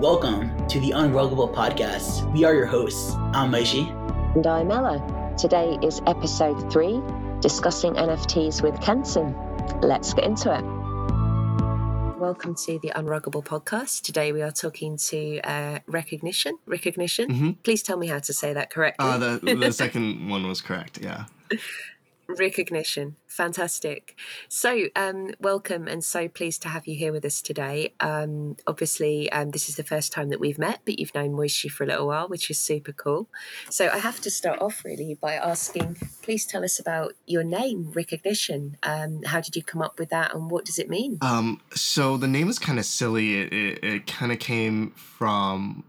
Welcome to the Unruggable Podcast. We are your hosts. I'm Moishe. And I'm Ella. Today is episode three, discussing NFTs with Kenson. Let's get into it. Welcome to the Unruggable podcast. Today we are talking to uh, Rikognition. Rikognition. Mm-hmm. Please tell me how to say that correctly. Uh, the, the second one was correct. Yeah. Rikognition. Fantastic. So, um, welcome and so pleased to have you here with us today. Um, obviously, um, this is the first time that we've met, but you've known Moishe for a little while, which is super cool. So, I have to start off really by asking please tell us about your name, Rikognition. Um, how did you come up with that and what does it mean? Um, so, the name is kind of silly. It, it, it kind of came from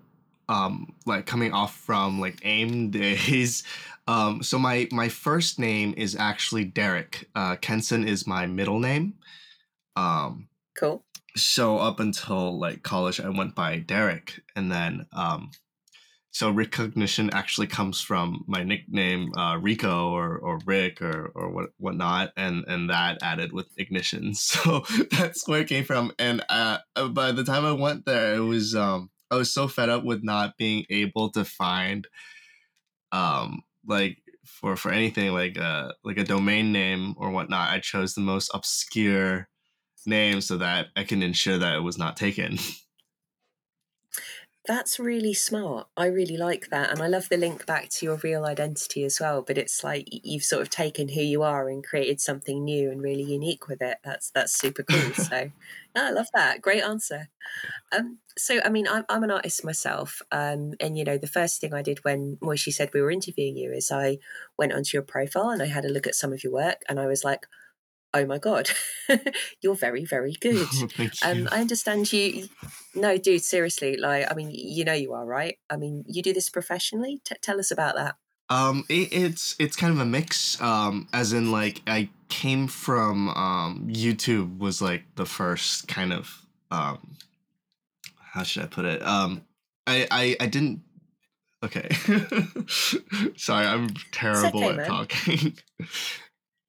um, like coming off from like AIM days. Um, so my my first name is actually Derek. Uh, Kenson is my middle name. Um, cool. So up until like college, I went by Derek, and then um, so Rikognition actually comes from my nickname uh, Rico or or Rick or or what whatnot, and and that added with ignition. So that's where it came from. And uh, by the time I went there, it was um, I was so fed up with not being able to find um like for for anything like a like a domain name or whatnot, I chose the most obscure name so that I can ensure that it was not taken. That's really smart. I really like that. And I love the link back to your real identity as well. But it's like you've sort of taken who you are and created something new and really unique with it. That's that's super cool. so no, I love that. Great answer. Um, so I mean I'm I'm an artist myself. Um, and you know, the first thing I did when Moishe said we were interviewing you is I went onto your profile and I had a look at some of your work and I was like, oh my god you're very very good. Um i understand you no dude seriously like i mean you know you are right? I mean you do this professionally? T- tell us about that. Um it, it's it's kind of a mix um as in like i came from um youtube was like the first kind of um how should i put it? Um i i, I didn't okay. Sorry i'm terrible okay, at man. talking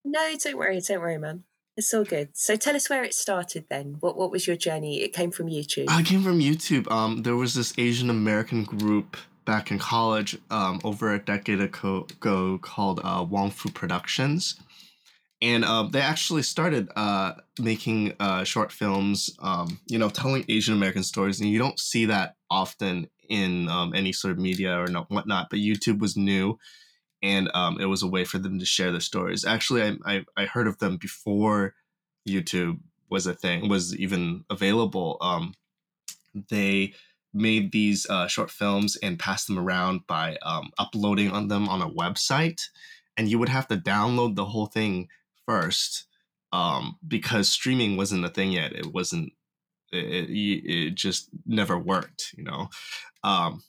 no, don't worry, don't worry, man. It's all good. So tell us where it started then. What what was your journey? It came from YouTube. I came from YouTube. Um, there was this Asian American group back in college, um, over a decade ago, ago called uh, Wong Fu Productions, and uh, they actually started uh, making uh, short films. Um, you know, telling Asian American stories, and you don't see that often in um, any sort of media or not, whatnot. But YouTube was new and um, it was a way for them to share their stories. Actually, I, I, I heard of them before YouTube was a thing, was even available. Um, they made these uh, short films and passed them around by um, uploading on them on a website, and you would have to download the whole thing first um, because streaming wasn't a thing yet. It wasn't. It, it, it just never worked, you know. Um,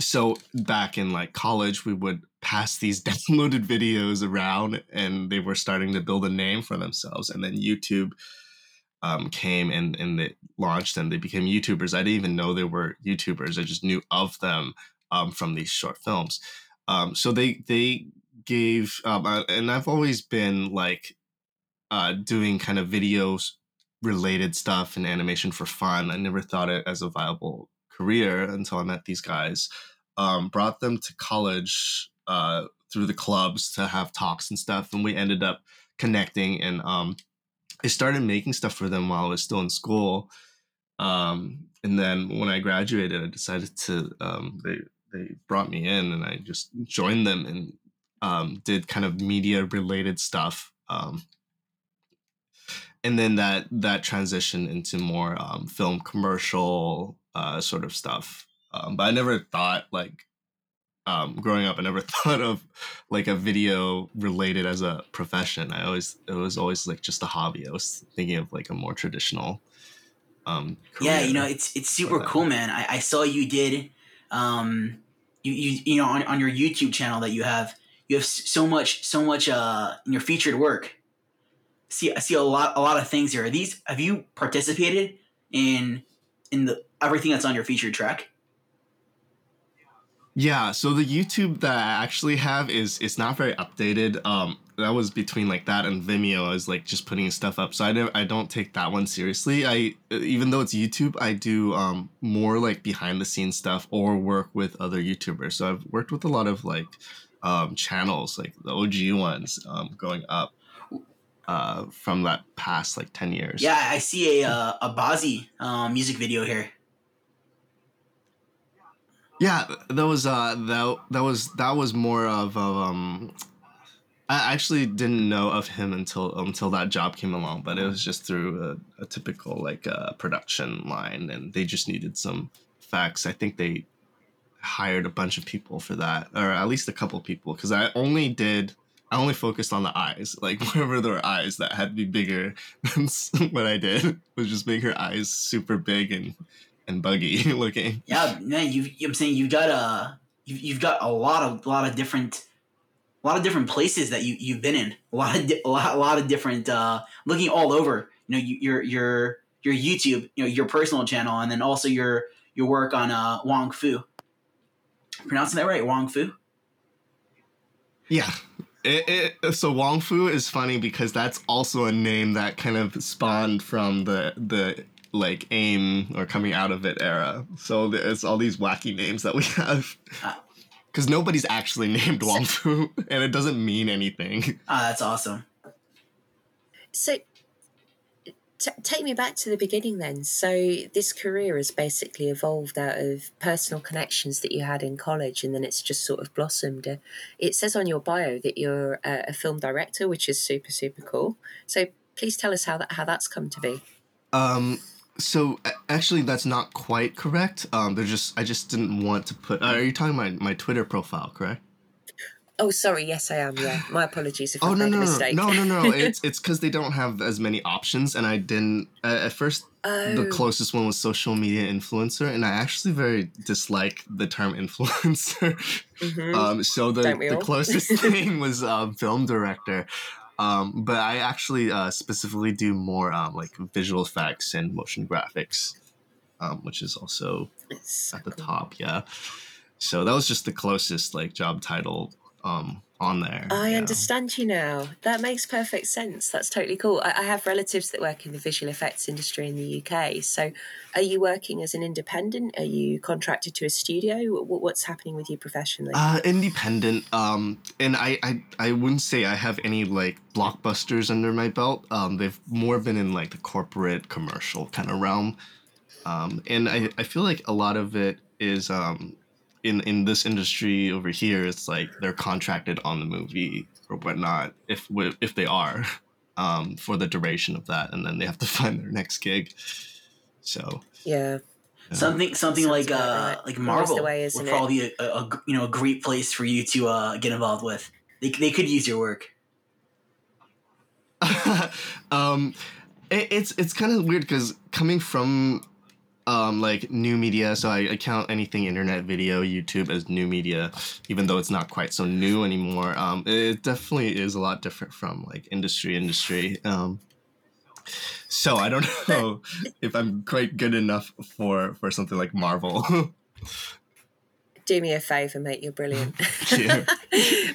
so back in like college we would pass these downloaded videos around and they were starting to build a name for themselves. And then youtube um, came and and they launched and they became youtubers. I didn't even know they were youtubers. I just knew of them um, from these short films. Um, so they they gave um, uh, and i've always been like uh, doing kind of videos related stuff and animation for fun. I never thought it as a viable career until I met these guys. Um, brought them to college uh, through the clubs to have talks and stuff, and we ended up connecting. And um, I started making stuff for them while I was still in school. Um, and then when I graduated, I decided to um, they they brought me in, and I just joined them and um, did kind of media related stuff. Um, and then that that transitioned into more um, film commercial uh, sort of stuff. Um, but I never thought like um, growing up, I never thought of like a video related as a profession. I always it was always like just a hobby. I was thinking of like a more traditional. Um, yeah, you know, it's it's super cool, man. I, I saw you did, um, you you you know on, on your YouTube channel that you have you have so much so much uh in your featured work. See, I see a lot a lot of things here. Are these have you participated in in the everything that's on your featured track? Yeah, so the YouTube that I actually have is it's not very updated. Um, that was between like that and Vimeo. I was like just putting stuff up, so I don't I don't take that one seriously. I even though it's YouTube, I do um more like behind the scenes stuff or work with other YouTubers. So I've worked with a lot of like um channels, like the OG ones, um going up uh from that past like 10 years. Yeah, I see a uh, a Bazzi um, music video here. Yeah, that was uh that that was that was more of um I actually didn't know of him until until that job came along, but it was just through a, a typical like uh, production line, and they just needed some facts. I think they hired a bunch of people for that, or at least a couple people, because I only did I only focused on the eyes. Like wherever there were eyes that had to be bigger than what I did was just make her eyes super big and and buggy looking. Yeah, man, you I'm saying you got a you've, you've got a lot of a lot of different a lot of different places that you you've been in. A lot of di- a lot, a lot of different uh looking all over. You know, you, your your your YouTube, you know, your personal channel and then also your your work on uh Wong Fu. Pronouncing that right, Wong Fu? Yeah. It, it, so Wong Fu is funny because that's also a name that kind of spawned from the the like aim or coming out of it era. So there's all these wacky names that we have. Because nobody's actually named Wong Fu, and it doesn't mean anything. Ah, that's awesome. So, t- take me back to the beginning then. So, this career has basically evolved out of personal connections that you had in college, and then it's just sort of blossomed. Uh, It says on your bio that you're a, a film director, which is super, super cool. So, please tell us how that how that's come to be. Um, so actually, that's not quite correct. Um, they're just I just didn't want to put. Are you talking about my Twitter profile, correct? Oh, sorry. Yes, I am. Yeah, my apologies if Oh I've no made no a no mistake. no no no! It's it's because they don't have as many options, and I didn't uh, at first. oh, The closest one was social media influencer, and I actually very dislike the term influencer. mhm. Um, so the, the closest thing was um, film director. Um, but I actually uh, specifically do more um, like visual effects and motion graphics, um, which is also It's at the cool. top. Yeah. So that was just the closest like job title um, on there. I yeah. understand you now. That makes perfect sense. That's totally cool. I, I have relatives that work in the visual effects industry in the UK. So, are you working as an independent? Are you contracted to a studio? What, what's happening with you professionally? Uh, independent. Um, and I, I, I wouldn't say I have any like blockbusters under my belt. Um, they've more been in like the corporate commercial kind of realm. Um, and I, I feel like a lot of it is um, in in this industry over here. It's like they're contracted on the movie or whatnot, if if they are, um, for the duration of that, and then they have to find their next gig. So yeah. yeah. Something something Sounds like uh right. like Marvel the way, isn't would it? probably be a, a, a you know a great place for you to uh get involved with. They they could use your work. um, it, it's it's kind of weird because coming from um like new media, so I, I count anything internet video, YouTube as new media, even though it's not quite so new anymore. Um, it definitely is a lot different from like industry industry. Um, so I don't know if I'm quite good enough for for something like Marvel. Do me a favour, mate. You're brilliant.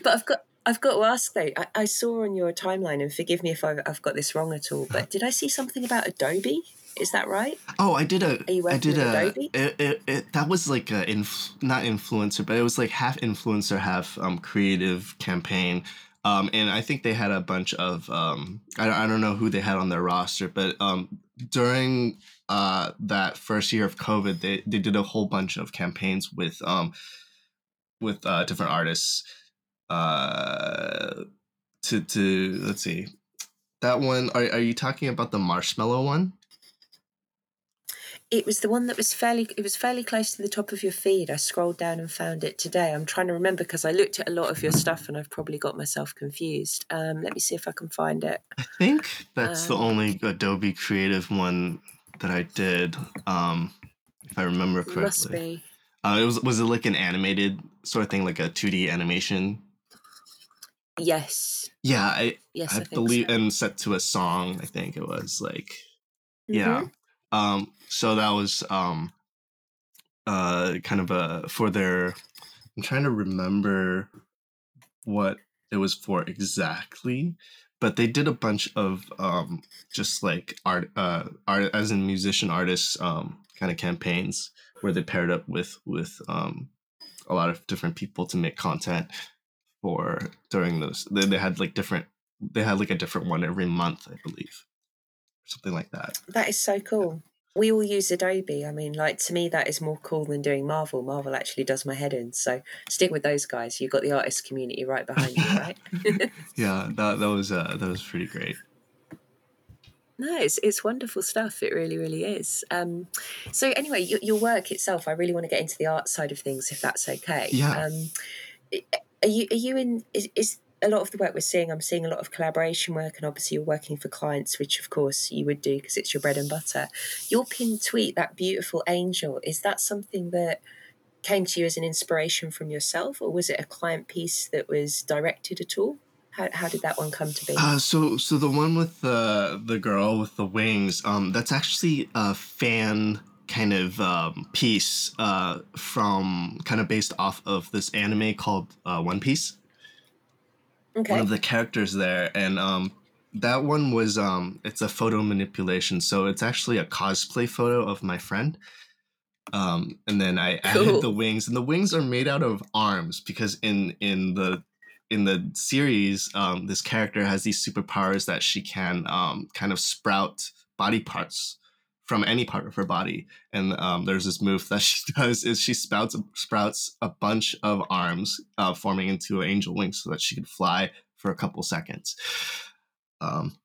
But I've got. I've got to ask though. I, I saw on your timeline, and forgive me if I've, I've got this wrong at all, but did I see something about Adobe? Is that right? Oh, I did a. Are you I working did with a. Adobe? It, it, it, that was like a inf, not influencer, but it was like half influencer, half um creative campaign. Um, and I think they had a bunch of um, I, don't- I don't know who they had on their roster, but um, during uh that first year of COVID, they they did a whole bunch of campaigns with um with uh different artists uh to to let's see that one are, are you talking about the marshmallow one It was the one that was fairly. It was fairly close to the top of your feed. I scrolled down and found it today. I'm trying to remember because I looked at a lot of your stuff and I've probably got myself confused. Um, let me see if I can find it. I think that's the Um, only Adobe Creative one that I did. Um, if I remember It must correctly, be. uh, it was was it like an animated sort of thing, like a two D animation? Yes. Yeah, I Yes, I, I believe, so. and set to a song. I think it was like Mhm. yeah. Um, so that was um, uh, kind of a for their. I'm trying to remember what it was for exactly but they did a bunch of um, just like art, uh, art as in musician artists um, kind of campaigns where they paired up with with um, a lot of different people to make content for during those. They, they had like different. They had like a different one every month, I believe, something like that. That is so cool. We all use Adobe. I mean, like to me, that is more cool than doing Marvel. Marvel actually does my head in. So stick with those guys. You've got the artist community right behind you, right? yeah, that that was uh, that was pretty great. No, it's it's wonderful stuff. It really, really is. Um, so anyway, your, your work itself, I really want to get into the art side of things, if that's okay. Yeah. Um, are you are you in? Is, is a lot of the work we're seeing, I'm seeing a lot of collaboration work, and obviously you're working for clients, which of course you would do because it's your bread and butter. Your pinned tweet, that beautiful angel, is that something that came to you as an inspiration from yourself, or was it a client piece that was directed at all? How, how did that one come to be? Uh, so so the one with the the girl with the wings, um, that's actually a fan kind of um, piece uh, from kind of based off of this anime called uh, One Piece okay. one of the characters there, and um, that one was um, it's a photo manipulation. So it's actually a cosplay photo of my friend. Um, and then I added Cool. the wings, and the wings are made out of arms because in in the in the series, um, this character has these superpowers that she can um, kind of sprout body parts from any part of her body. And um, there's this move that she does is she spouts sprouts a bunch of arms, uh, forming into an angel wing, so that she could fly for a couple seconds. Um,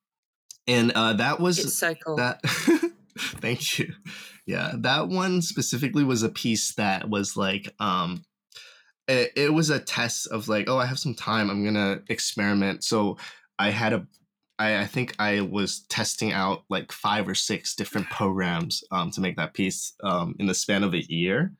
and uh, that was It's so cool. that. thank you. Yeah, that one specifically was a piece that was like um it, it was a test of like oh i have some time i'm gonna experiment so i had a I, I think I was testing out like five or six different programs um, to make that piece um, in the span of a year,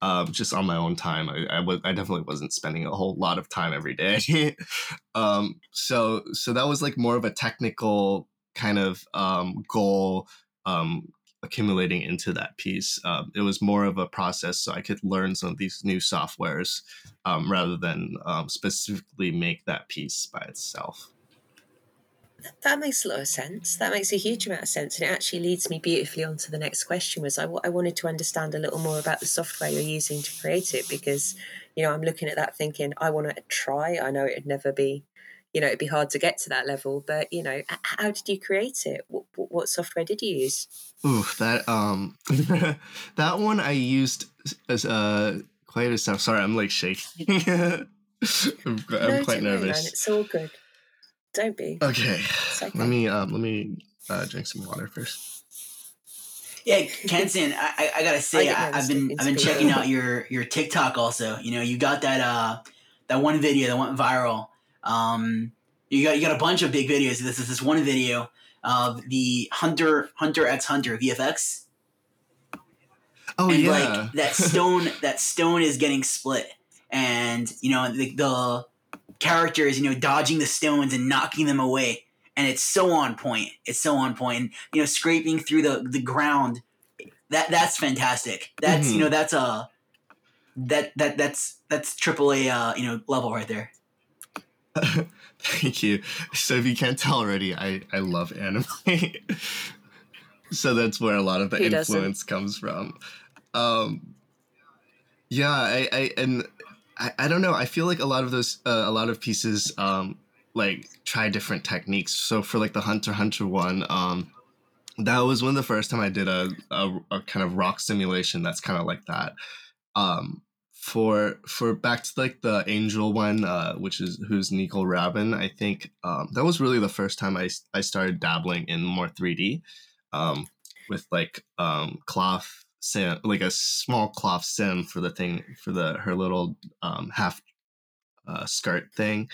um, just on my own time. I, I definitely wasn't spending a whole lot of time every day. um, so so that was like more of a technical kind of um, goal um, accumulating into that piece. It was more of a process so I could learn some of these new softwares rather than specifically make that piece by itself. That makes a lot of sense. That makes a huge amount of sense, and it actually leads me beautifully on to the next question. Was I, I wanted to understand a little more about the software you're using to create it because, you know, I'm looking at that thinking I want to try. I know it'd never be, you know, it'd be hard to get to that level, but you know, how did you create it? What, what what software did you use? Ooh, that um, that one I used as uh quite a stuff. Sorry, I'm like shaking. I'm, I'm no, quite nervous. It's all good. Don't be. Okay, okay. let me um, let me uh, drink some water first. Yeah, Kenson, I, I, I gotta say, get I, I have been I've been checking out your your TikTok also. You know, you got that uh that one video that went viral. Um, you got you got a bunch of big videos. This is this one video of the Hunter Hunter X Hunter VFX, Oh and yeah, like that stone that stone is getting split, and you know the, the characters you know dodging the stones and knocking them away, and it's so on point. It's so on point, and you know scraping through the the ground. That that's fantastic. That's Mhm. you know that's a that that that's that's triple A uh, you know level right there. Thank you. So if you can't tell already, I I love anime. so that's where a lot of the Who doesn't? influence comes from. Um, yeah, I, I and I, I don't know. I feel like a lot of those uh, a lot of pieces um like try different techniques. So for like the Hunter Hunter one, um, that was one of the first time I did a a, a kind of rock simulation that's kind of like that. Um, for for back to like the angel one uh which is who's Nico Robin I think um that was really the first time I I started dabbling in more 3D um with like um cloth like a small cloth sim for the thing for the her little um half uh skirt thing.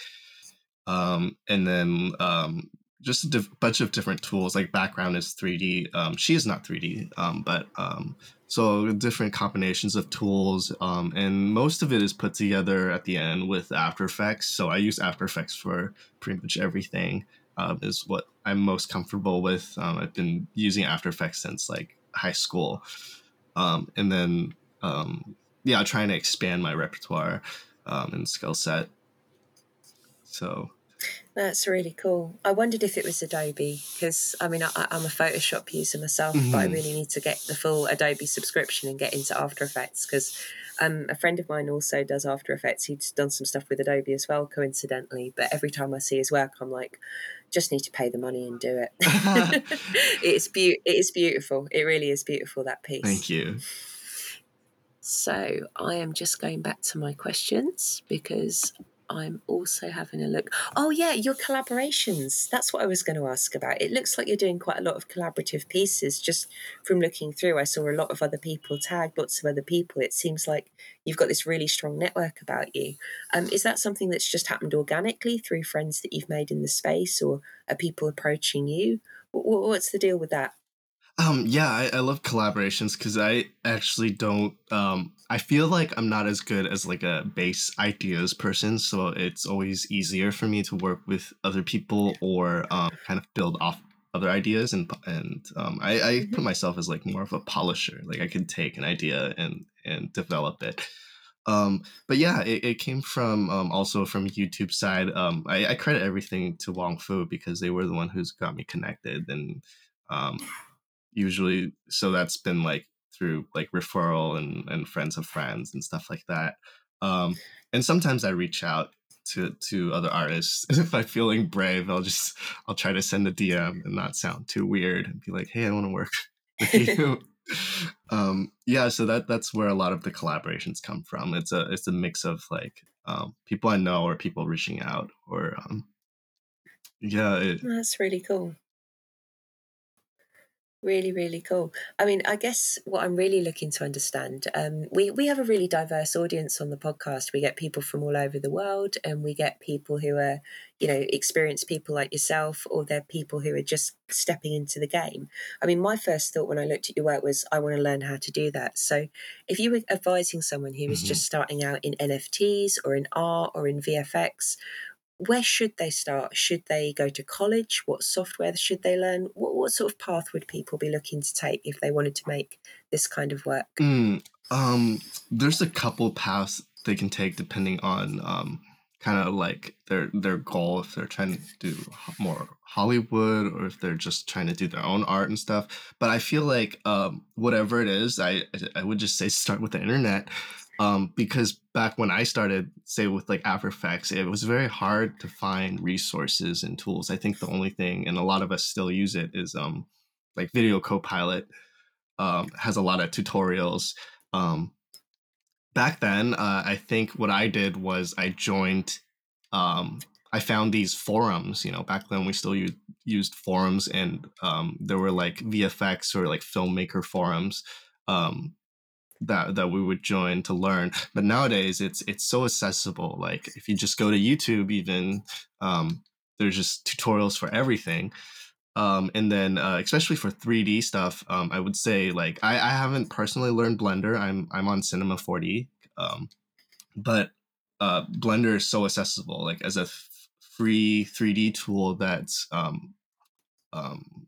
Um and then um just a diff- bunch of different tools like background is 3D um she is not 3D um but um so different combinations of tools um, and most of it is put together at the end with after effects so i use after effects for pretty much everything um, is what i'm most comfortable with. Um, i've been using after effects since like high school um, and then um, yeah trying to expand my repertoire um, and skill set So that's really cool. I wondered if it was Adobe because I mean I, am a Photoshop user myself, mm-hmm. but I mm-hmm. really need to get the full Adobe subscription and get into After Effects because um, a friend of mine also does After Effects. He's done some stuff with Adobe as well, coincidentally. But every time I see his work, I'm like, just need to pay the money and do it. it's be- It is beautiful. It really is beautiful that piece. Thank you. So I am just going back to my questions because I'm also having a look. Oh, yeah, your collaborations. That's what I was going to ask about. It looks like you're doing quite a lot of collaborative pieces. Just from looking through, I saw a lot of other people tagged, lots of other people. It seems like you've got this really strong network about you. Um, is that something that's just happened organically through friends that you've made in the space, or are people approaching you? What's the deal with that? Um, yeah, I, I love collaborations because I actually don't. Um, I feel like I'm not as good as like a base ideas person, so it's always easier for me to work with other people or um, kind of build off other ideas. And and um, I, I mm-hmm. put myself as like more of a polisher. Like I could take an idea and and develop it. Um, but yeah, it, it came from um, also from YouTube side. Um, I, I credit everything to Wong Fu because they were the one who's got me connected and um, usually so that's been like through like referral and and friends of friends and stuff like that um and sometimes i reach out to to other artists if i'm feeling brave i'll just i'll try to send a dm and not sound too weird and be like hey i want to work with you. Um yeah so that that's where a lot of the collaborations come from. It's a it's a mix of like um people i know or people reaching out or um yeah it, that's really cool Really, really cool. I mean, I guess what I'm really looking to understand, um, we we have a really diverse audience on the podcast. We get people from all over the world, and we get people who are, you know, experienced people like yourself, or they're people who are just stepping into the game. I mean, my first thought when I looked at your work was, I want to learn how to do that. So, if you were advising someone who was mm-hmm. just starting out in NFTs or in art or in VFX, where should they start? Should they go to college? What software should they learn? What, what sort of path would people be looking to take if they wanted to make this kind of work? Mm, um, there's a couple paths they can take depending on um, kind of like their their goal. If they're trying to do more Hollywood or if they're just trying to do their own art and stuff. But I feel like um, whatever it is, I I would just say start with the internet um, because back when I started, say with like After Effects, it was very hard to find resources and tools. I think the only thing, and a lot of us still use it, is um, like Video Copilot um, has a lot of tutorials. Um, back then, uh, I think what I did was I joined. Um, I found these forums. You know, back then we still used, used forums, and um, there were like VFX or like filmmaker forums. Um, that that we would join to learn. But nowadays it's it's so accessible. Like if you just go to youtube even um, there's just tutorials for everything. Um, and then uh, especially for 3d stuff um, i would say like I, I haven't personally learned blender. I'm i'm on cinema 4d um, but uh, blender is so accessible like as a f- free 3d tool that's um, um,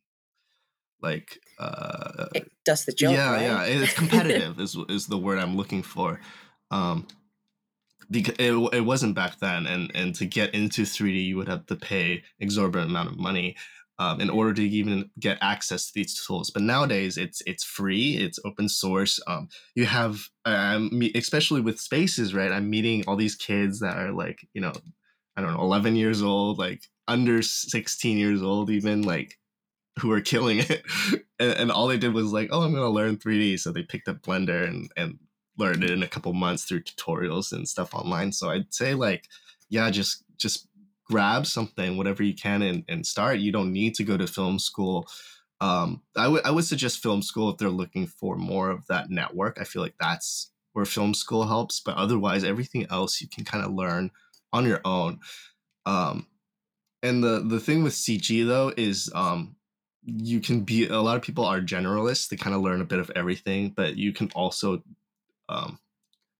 like uh, it does the job. Yeah, right? yeah, it's competitive is is the word I'm looking for. Um, because it, it wasn't back then, and and to get into 3D, you would have to pay exorbitant amount of money. Um, in order to even get access to these tools. But nowadays, it's it's free, it's open source. Um, you have, um, especially with spaces, right? I'm meeting all these kids that are like, you know, I don't know, 11 years old, like under 16 years old, even like who are killing it. and, and, all they did was like, oh, I'm to learn 3D. So they picked up Blender and, and learned it in a couple months through tutorials and stuff online. So I'd say like, yeah, just, just grab something, whatever you can and, and start. You don't need to go to film school. Um, I would, I would suggest film school if they're looking for more of that network. I feel like that's where film school helps, but otherwise everything else you can kind of learn on your own. Um, and the the thing with CG though is um, you can be a lot of people are generalists they kind of learn a bit of everything but you can also um,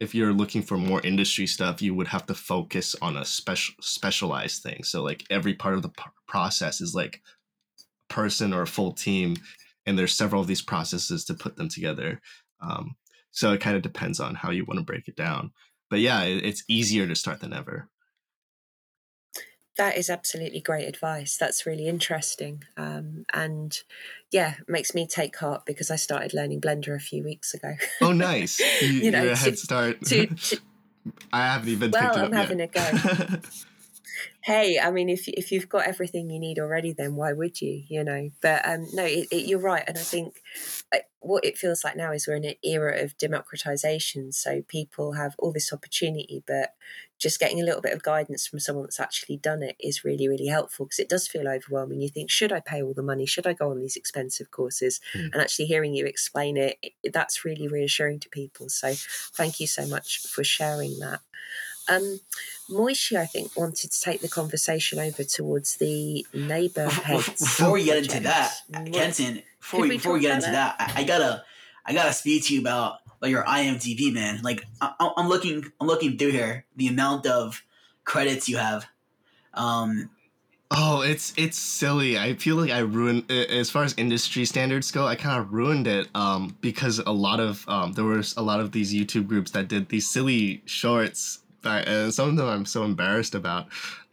if you're looking for more industry stuff you would have to focus on a special specialized thing. So like every part of the p- process is like a person or a full team and there's several of these processes to put them together. Um, so it kind of depends on how you want to break it down. But yeah it, it's easier to start than ever that is absolutely great advice. That's really interesting. Um, and yeah, makes me take heart because I started learning Blender a few weeks ago. Oh, nice. You, you know, a head start. To, to, I haven't even well, I'm having yet. a go. hey, I mean, if if you've got everything you need already, then why would you? You know. But um, no, it, it, you're right, and I think what it feels like now is we're in an era of democratization. So people have all this opportunity, but just getting a little bit of guidance from someone that's actually done it is really, really helpful because it does feel overwhelming. You think, should I pay all the money? Should I go on these expensive courses? Mm. And actually hearing you explain it, it, that's really reassuring to people. So thank you so much for sharing that. Um, Moishe, I think, wanted to take the conversation over towards the neighborhood. Before we get into that, Kenson, before we, we before we get into that, that I, I, gotta I gotta speak to you about like your IMDb, man. Like I, am looking I'm looking through here the amount of credits you have. Um, Oh, it's it's silly. I feel like I ruined as far as industry standards go. I kind of ruined it um, because a lot of um, there was a lot of these YouTube groups that did these silly shorts and uh, some of them I'm so embarrassed about.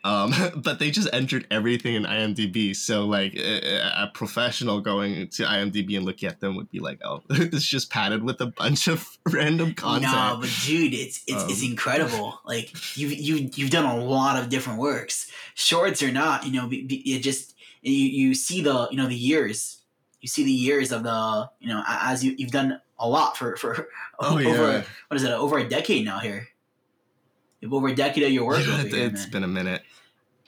Um, but they just entered everything in IMDb. So like a, a, professional going to IMDb and looking at them would be like, oh, it's just padded with a bunch of random content. No, but dude, it's it's, um, it's incredible. Like you you you've done a lot of different works, shorts or not. You know, it just you you see the you know the years. You see the years of the you know as you you've done a lot for for oh, over yeah. what is it over a decade now here over a decade of your work. Yeah, here, it's man. been a minute.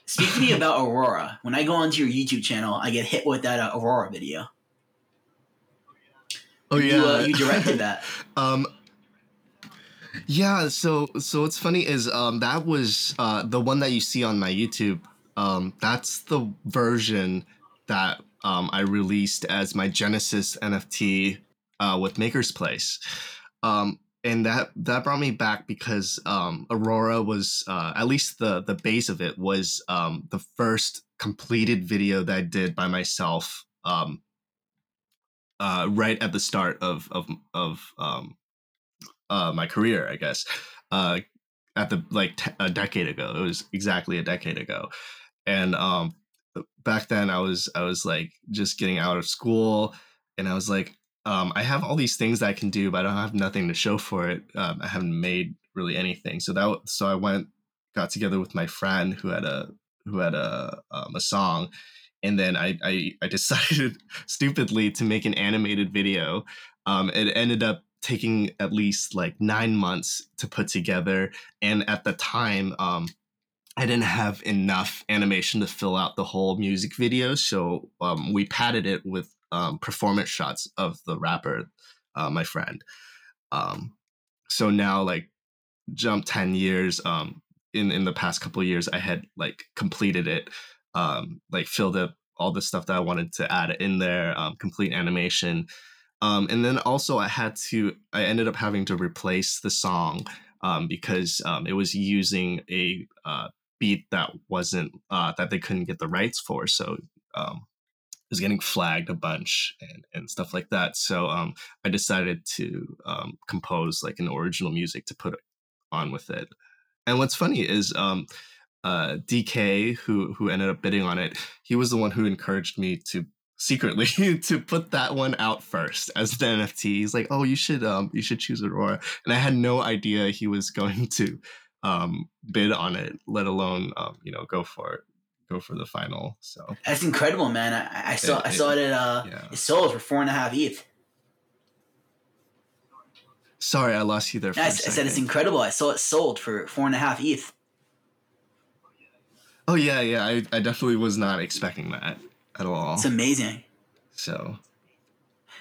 Speak to me about Aurora. When I go onto your YouTube channel, I get hit with that uh, Aurora video. Oh yeah, you, uh, you directed that. um, yeah. So so what's funny is um, that was uh, the one that you see on my YouTube. Um, that's the version that um, I released as my Genesis NFT uh, with MakersPlace. Um, and that that brought me back because um, Aurora was uh, at least the the base of it was um, the first completed video that I did by myself um, uh, right at the start of of of um, uh, my career, I guess. Uh, at the like t- a decade ago, it was exactly a decade ago, and um, back then I was I was like just getting out of school, and I was like um, I have all these things that I can do, but I don't have nothing to show for it. Um, I haven't made really anything. So that so I went got together with my friend who had a who had a um, a song, and then I I, I decided stupidly to make an animated video. Um, it ended up taking at least like nine months to put together, and at the time, um, I didn't have enough animation to fill out the whole music video, so um, we padded it with um, performance shots of the rapper, uh, my friend. Um, so now, like, jump ten years. Um, in in the past couple years, I had like completed it, um, like filled up all the stuff that I wanted to add in there, um, complete animation. Um, and then also I had to, I ended up having to replace the song um, because um, it was using a uh, beat that wasn't, uh, that they couldn't get the rights for. So um, was getting flagged a bunch and, and stuff like that. So um, I decided to um, compose like an original music to put on with it. And what's funny is um, uh, DK, who who ended up bidding on it, he was the one who encouraged me to secretly to put that one out first as the NFT. He's like, "Oh, you should um, you should choose Aurora," and I had no idea he was going to um, bid on it, let alone um, you know go for it go for the final. So that's incredible, man. I, I saw it, I saw it, at uh, yeah. it sold for four and a half ETH. Sorry, I lost you there. I, I said it's incredible. I saw it sold for four and a half ETH. Oh yeah, yeah. I, I definitely was not expecting that at all. It's amazing. So.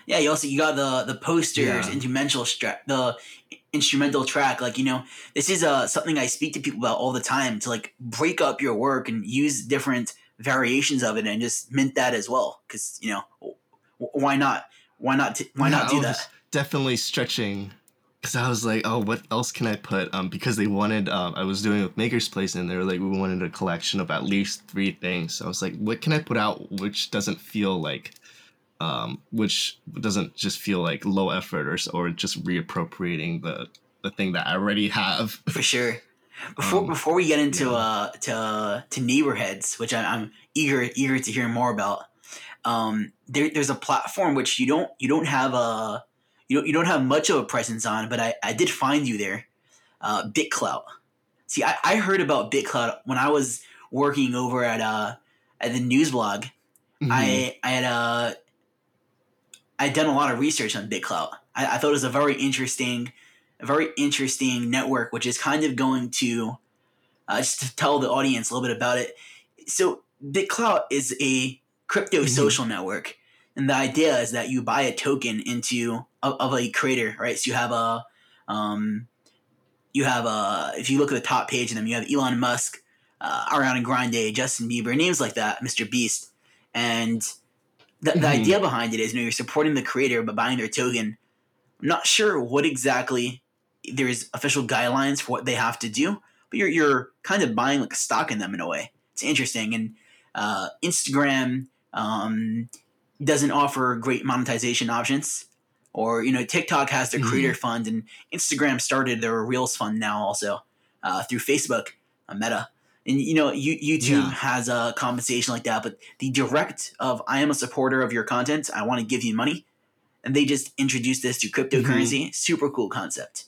Yeah, you also you got the the posters, yeah. instrumental stra- the instrumental track like you know this is uh something i speak to people about all the time to like break up your work and use different variations of it and just mint that as well because you know why not? Why not t- why yeah, not do that? definitely stretching because i was like oh what else can i put? Um because they wanted um i was doing with MakersPlace and they were like we wanted a collection of at least three things. So i was like what can i put out which doesn't feel like um, which doesn't just feel like low effort or or just reappropriating the the thing that I already have. For sure. Before Um, before we get into yeah. uh to to neighborheads, which I, I'm eager eager to hear more about, um, there, there's a platform which you don't you don't have a you don't you don't have much of a presence on, but I, I did find you there, uh, BitClout. See, I, I heard about BitClout when I was working over at uh at the news blog. Mhm. I I had uh I'd done a lot of research on BitClout. I, I thought it was a very interesting, a very interesting network, which is kind of going to uh, just to tell the audience a little bit about it. So BitClout is a crypto Mhm. social network, and the idea is that you buy a token into of, of a creator, right? So you have a um, you have a if you look at the top page of them, you have Elon Musk, uh, Ariana Grande, Justin Bieber, names like that, Mr. Beast, and the, the Mhm. idea behind it is you know you're supporting the creator by buying their token. I'm not sure what exactly there's official guidelines for what they have to do, but you're you're kind of buying like a stock in them in a way. It's interesting, and uh, Instagram um, doesn't offer great monetization options. Or you know, TikTok has their Mhm. creator fund, and Instagram started their Reels fund now also uh, through Facebook, uh, Meta, and you know, you, YouTube Yeah. has a compensation like that. But the direct of I am a supporter of your content, I want to give you money, and they just introduced this to cryptocurrency. Super cool concept.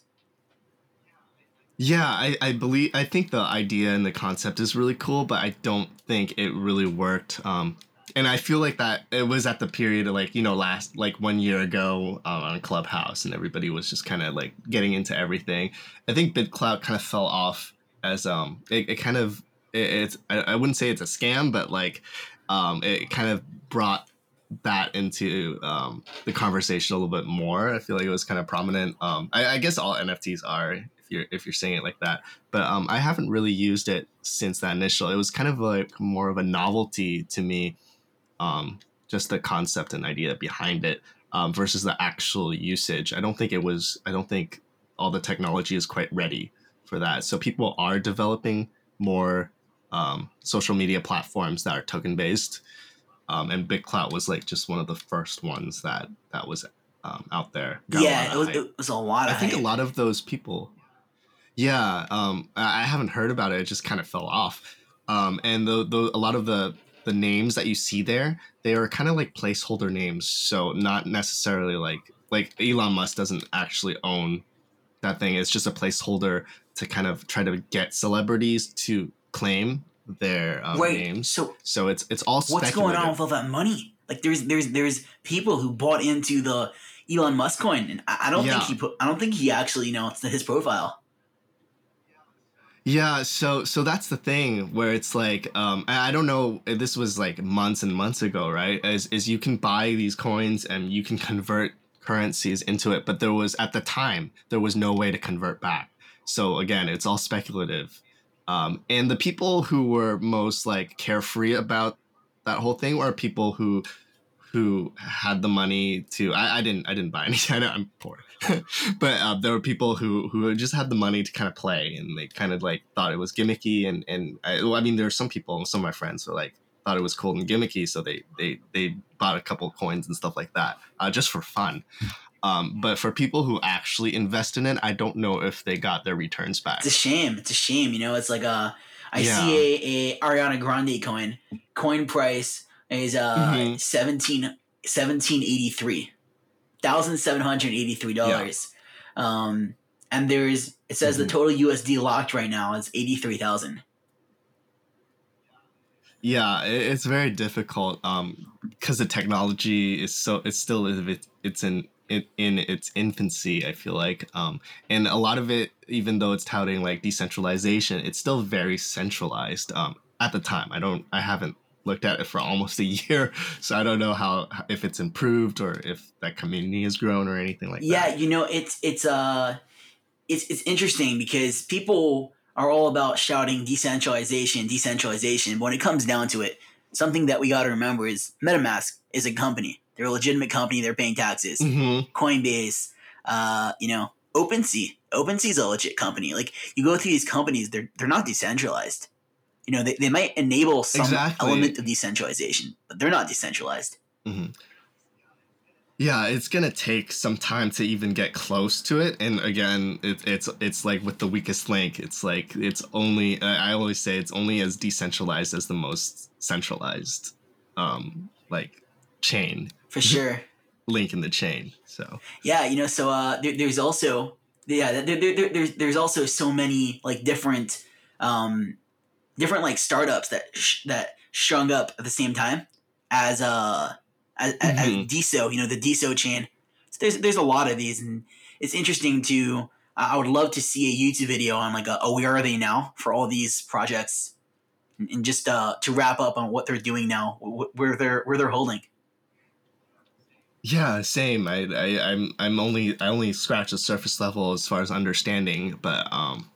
Yeah, I, I believe I think the idea and the concept is really cool, but I don't think it really worked. Um, and I feel like that it was at the period of like you know last like one year ago um, on Clubhouse, and everybody was just kind of like getting into everything. I think BitClout kind of fell off as um it, it kind of it, it's I, I wouldn't say it's a scam, but like um it kind of brought that into um, the conversation a little bit more. I feel like it was kind of prominent. Um, I, I guess all NFTs are if you're if you're saying it like that. But um, I haven't really used it since that initial. It was kind of like more of a novelty to me, um, just the concept and idea behind it um, versus the actual usage. I don't think it was. I don't think all the technology is quite ready for that. So people are developing more um, social media platforms that are token based um, and BitClout was like just one of the first ones that that was um, out there. Got yeah, it was, it was a lot I think a lot of those people. Yeah, um, I I haven't heard about it. It just kind of fell off. Um, and the, the a lot of the the names that you see there, they are kind of like placeholder names. So not necessarily like like Elon Musk doesn't actually own that thing. It's just a placeholder to kind of try to get celebrities to claim their um, Wait, names. so So it's it's all what's going on with all that money? Like, there's there's there's people who bought into the Elon Musk coin, and I, I don't Yeah. think he put. I don't think he actually it's his profile. Yeah, so so that's the thing where it's like um I I don't know this was like months and months ago, right? Is is you can buy these coins and you can convert currencies into it, but there was at the time there was no way to convert back. So again, it's all speculative. Um and the people who were most like carefree about that whole thing were people who who had the money to I, I didn't I didn't buy any I I'm poor. But uh, there were people who who just had the money to kind of play and they kind of like thought it was gimmicky and and I, well, I mean there were some people some of my friends who like thought it was cool and gimmicky so they they they bought a couple coins and stuff like that uh, just for fun um, but for people who actually invest in it I don't know if they got their returns back It's a shame. It's a shame. You know, it's like a I I Yeah. see a, a Ariana Grande coin. Coin price is uh Mhm. 17 1783 thousand seven hundred eighty three dollars. Um, and there's it says the Mhm. total USD locked right now is eighty three thousand. Yeah, it's very difficult um because the technology is so it's still it, it's in in, in its infancy. I feel like um and a lot of it, even though it's touting like decentralization, it's still very centralized. Um, at the time, I don't, I haven't looked at it for almost a year, so I don't know how if it's improved or if that community has grown or anything like that. yeah, you know, it's it's uh it's it's interesting because people are all about shouting decentralization, decentralization. But when it comes down to it, something that we got to remember is MetaMask is a company. They're a legitimate company. They're paying taxes. Mm-hmm. Coinbase, uh, you know, OpenSea. OpenSea is a legit company. Like you go through these companies, they're they're not decentralized. You know, they, they might enable some Exactly. element of decentralization, but they're not decentralized. Mm-hmm. Yeah, it's gonna take some time to even get close to it, and again, it, it's it's like with the weakest link. It's like it's only I always say it's only as decentralized as the most centralized, um, like chain for sure link in the chain. So yeah, you know, so uh, there, there's also yeah, there, there, there's there's also so many like different um, different like startups that sh- that strung up at the same time as uh as, mm-hmm. as DeSo, you know, the DeSo chain. So there's there's a lot of these, and it's interesting to. Uh, I would love to see a YouTube video on like a, a where are they now for all these projects, and, and just uh, to wrap up on what they're doing now, wh- where they're where they're holding. Yeah, same. I, I I'm I'm only I only scratch the surface level as far as understanding, but um,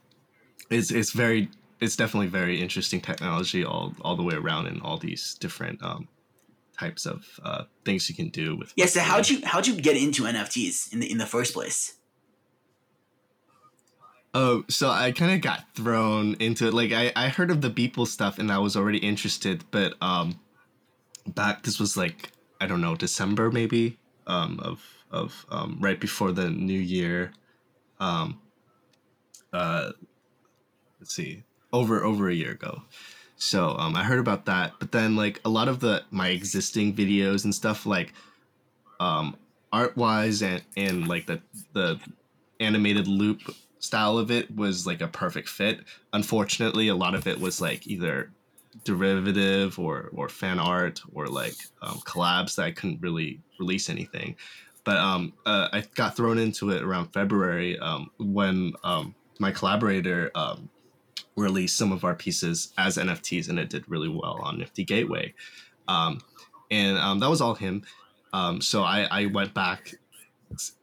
it's it's very it's definitely very interesting technology all all the way around in all these different um types of uh, things you can do with. Yeah. So how'd you how'd you get into NFTs in the in the first place? Oh, so I kind of got thrown into it. Like I, I heard of the Beeple stuff and I was already interested, but um, back this was like I don't know December maybe um of of um right before the new year, um, uh, let's see over over a year ago, so um, I heard about that, but then like a lot of the my existing videos and stuff like um, art wise and and like the the animated loop style of it was like a perfect fit. Unfortunately, a lot of it was like either derivative or or fan art or like um, collabs that I couldn't really release anything. But um, uh, I got thrown into it around February um, when um, my collaborator um, released some of our pieces as NFTs, and it did really well on Nifty Gateway. Um, and that was all him. So I, I went back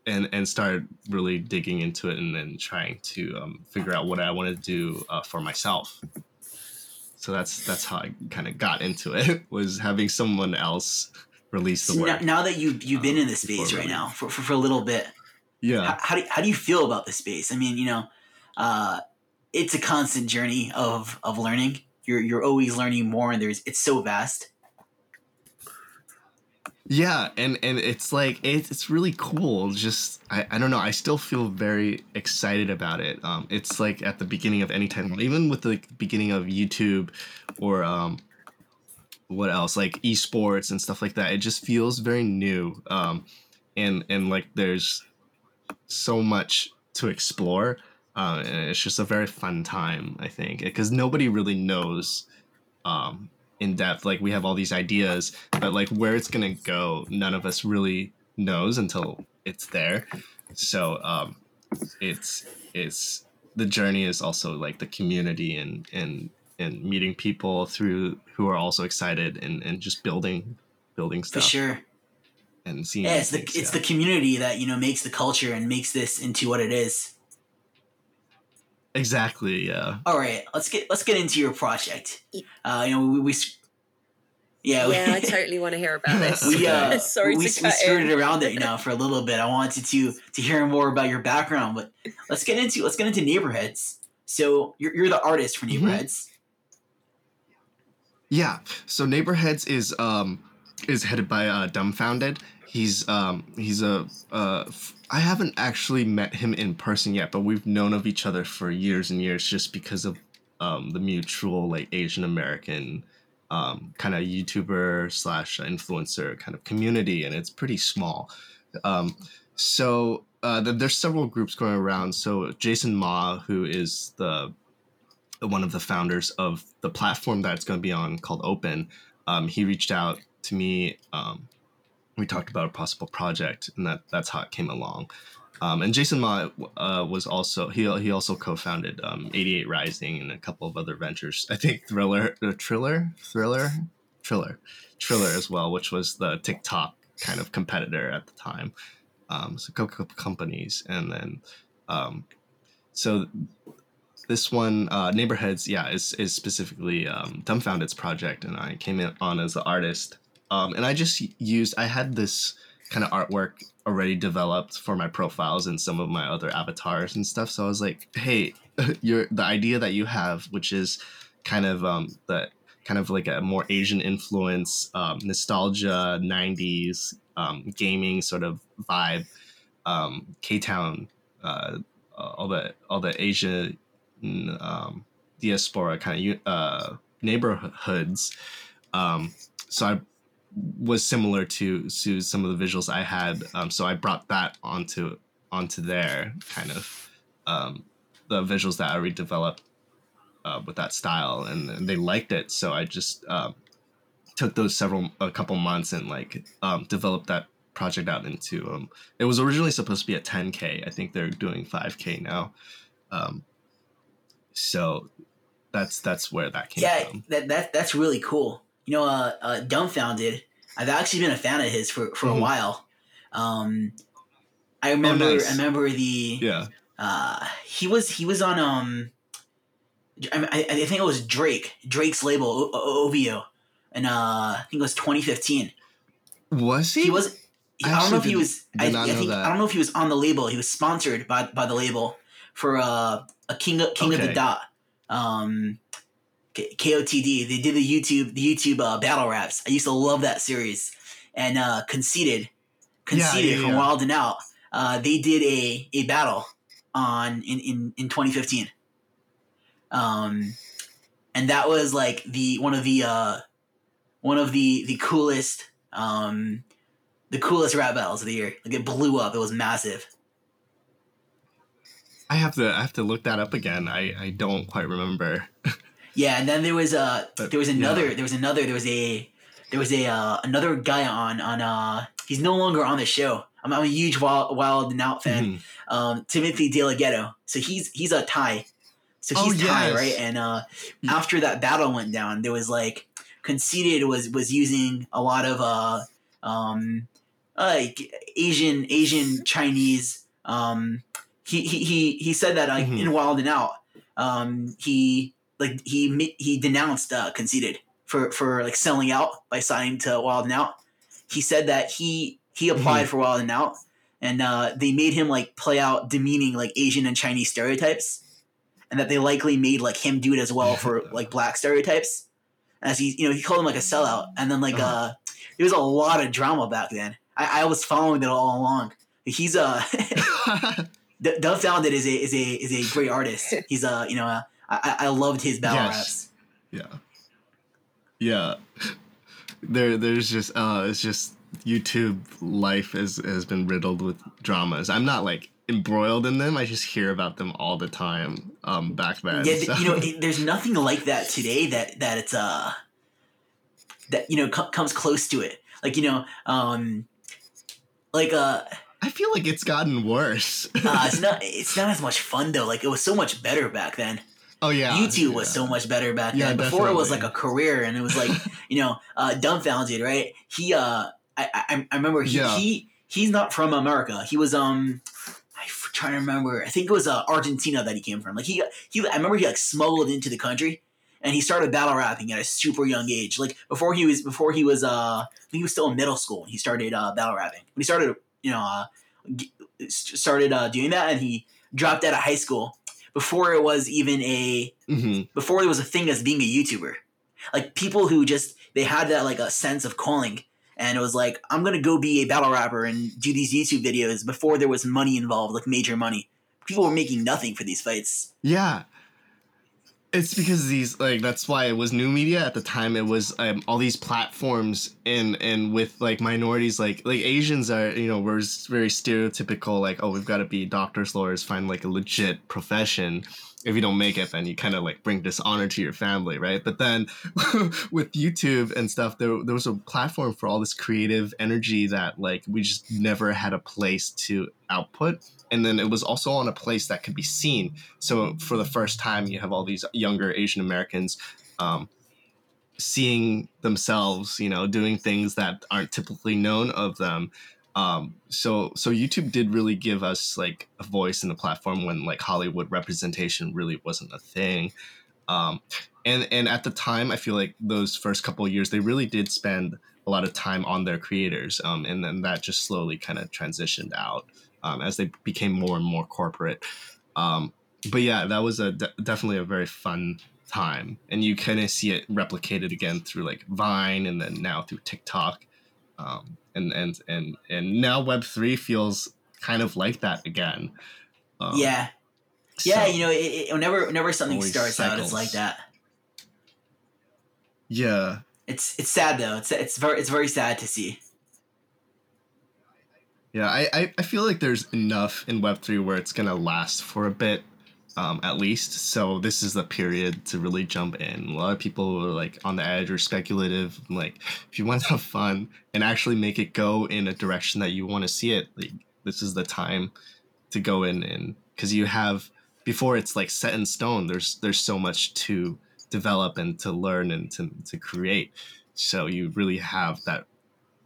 and and started really digging into it and then trying to figure out what I wanted to do uh, for myself. So that's that's how I kind of got into it was having someone else release the so work. Now, now, that you you've been in this space right now for, for, for, a little bit, yeah. How, how, do how do you feel about the space? I mean, you know, uh, it's a constant journey of of learning. You're you're always learning more, and there's it's so vast. Yeah, and and it's like it's it's really cool. Just I, I don't know. I still feel very excited about it. Um, it's like at the beginning of any time, even with the beginning of YouTube, or um, what else like esports and stuff like that. It just feels very new. Um, and and like there's so much to explore uh, and it's just a very fun time, I think, because nobody really knows um, in depth. Like we have all these ideas, but like where it's gonna go, none of us really knows until it's there. So um, it's it's the journey is also like the community and and and meeting people through who are also excited and and just building building stuff. For sure. And seeing yeah, it's the it's yeah. the community that you know makes the culture and makes this into what it is. Exactly. Yeah. All right. Let's get let's get into your project. Uh, you know, we, we yeah, yeah, I totally want to hear about this. We uh, sorry we, to we skirted around it, you know, for a little bit. I wanted to to hear more about your background, but let's get into let's get into neighborhoods. So you're you're the artist for mm-hmm. Mm-hmm. Yeah. So neighborhoods is um is headed by uh, Dumbfoundead. He's um he's a uh I haven't actually met him in person yet, but we've known of each other for years and years just because of um, the mutual like Asian American um, kind of YouTuber slash influencer kind of community, and it's pretty small. Um, so uh, there's several groups going around. So Jaeson Ma, who is the one of the founders of the platform that it's going to be on called Open, um, he reached out to me um, we talked about a possible project, and that that's how it came along. Um, and Jaeson Ma uh, was also he he also co-founded um, 88 Rising and a couple of other ventures. I think Thriller, uh, Thriller, Triller, Triller as well, which was the TikTok kind of competitor at the time. Um, so couple companies, and then um, so this one uh, neighborheads yeah is is specifically um, Dumbfoundead's project, and I came in on as the artist um, and I just used, I had this kind of artwork already developed for my profiles and some of my other avatars and stuff. So I was like, hey, your the idea that you have, which is kind of um, the kind of like a more Asian influence, um, nostalgia, '90s um, gaming sort of vibe. Um, K Town, uh, all the all the Asian um, diaspora kind of uh, neighborhoods. Um, so I was similar to to some of the visuals I had. Um, so I brought that onto onto there kind of um, the visuals that I redeveloped uh, with that style, and, and, they liked it. So I just uh, took those several a couple months and like um, developed that project out into. Um, it was originally supposed to be a 10k. I think they're doing 5k now. Um, so that's that's where that came yeah, from. that that that's really cool. You know, uh, uh, Dumbfoundead. I've actually been a fan of his for for mm-hmm. a while. Um, I remember. Oh, nice. I remember the. Yeah. Uh, he was he was on um. I, I think it was Drake Drake's label o- OVO, and uh, I think it was 2015. Was he? He was. I, I don't know if he was. I, I think that. I don't know if he was on the label. He was sponsored by by the label for uh, a King of, King okay. of the Dot. Um, KOTD. They did the YouTube the YouTube uh, battle raps. I used to love that series. And uh, conceded, conceited yeah, yeah, from yeah. Wild and Out. Uh, they did a a battle on in in in 2015. Um, and that was like the one of the uh one of the the coolest um the coolest rap battles of the year. Like it blew up. It was massive. I have to I have to look that up again. I I don't quite remember. yeah, and then there was uh there was another yeah. there was another there was a there was a uh, another guy on on uh he's no longer on the show. I'm, I'm a huge wild wild and out fan. Mm-hmm. Um, Timothy DeLaGhetto. So he's he's a Thai. So he's oh, Thai, yes. right? And uh, mm. after that battle went down, there was like conceited was was using a lot of uh um like Asian Asian Chinese um he he he, he said that like mm-hmm. in Wild and Out um he like he he denounced uh conceited for for like selling out by signing to Wild and Out. He said that he he applied mm-hmm. for Wild and Out and uh they made him like play out demeaning like Asian and Chinese stereotypes and that they likely made like him do it as well for like black stereotypes as he you know he called him like a sellout and then like uh-huh. uh there was a lot of drama back then i, I was following it all along he's a. uh Dumbfoundead is a is a is a great artist he's a you know uh, i i loved his battle yes. raps yeah yeah there there's just uh it's just youtube life has has been riddled with dramas i'm not like embroiled in them. I just hear about them all the time. Um, back then, yeah, so. you know, it, there's nothing like that today. That that it's uh that you know co- comes close to it. Like you know, um, like uh. I feel like it's gotten worse. uh, it's not. It's not as much fun though. Like it was so much better back then. Oh yeah, YouTube yeah. was so much better back yeah, then. Before definitely. it was like a career, and it was like you know, uh, Dumbfoundead. Right? He, uh, I, I, I remember he, yeah. he, he's not from America. He was um, I'm trying to remember. I think it was uh, Argentina that he came from. Like he, he. I remember he like smuggled into the country, and he started battle rapping at a super young age. Like before he was before he was uh he was still in middle school. When he started uh, battle rapping. When he started, you know, uh, started uh, doing that, and he dropped out of high school before it was even a mm-hmm. before there was a thing as being a YouTuber. Like people who just they had that like a sense of calling and it was like I'm gonna go be a battle rapper and do these YouTube videos before there was money involved, like major money. People were making nothing for these fights. Yeah, it's because these like that's why it was new media at the time. It was um, all these platforms and and with like minorities like like Asians are you know we're very stereotypical like oh we've got to be doctors lawyers find like a legit profession if you don't make it, then you kind of like bring dishonor to your family, right? But then with YouTube and stuff, there, there was a platform for all this creative energy that like we just never had a place to output. And then it was also on a place that could be seen. So for the first time, you have all these younger Asian Americans um, seeing themselves, you know, doing things that aren't typically known of them. Um so so youtube did really give us like a voice in the platform when like hollywood representation really wasn't a thing. Um and and at the time i feel like those first couple years they really did spend a lot of time on their creators um and then that just slowly kind of transitioned out um, as they became more and more corporate um but yeah that was a de- definitely a very fun time and you kind of see it replicated again through like vine and then now through tiktok um and and and and now Web three feels kind of like that again. Um, yeah, yeah. so you know, it, it, whenever whenever something starts out, it's like that. yeah, It's it's sad though. It's it's very it's very sad to see. Yeah. I, I feel like there's enough in Web three where it's gonna last for a bit. Um, at least, so this is the period to really jump in. A lot of people are like on the edge or speculative. Like, if you want to have fun and actually make it go in a direction that you want to see it, like this is the time to go in and because you have before it's like set in stone. There's there's so much to develop and to learn and to to create. So you really have that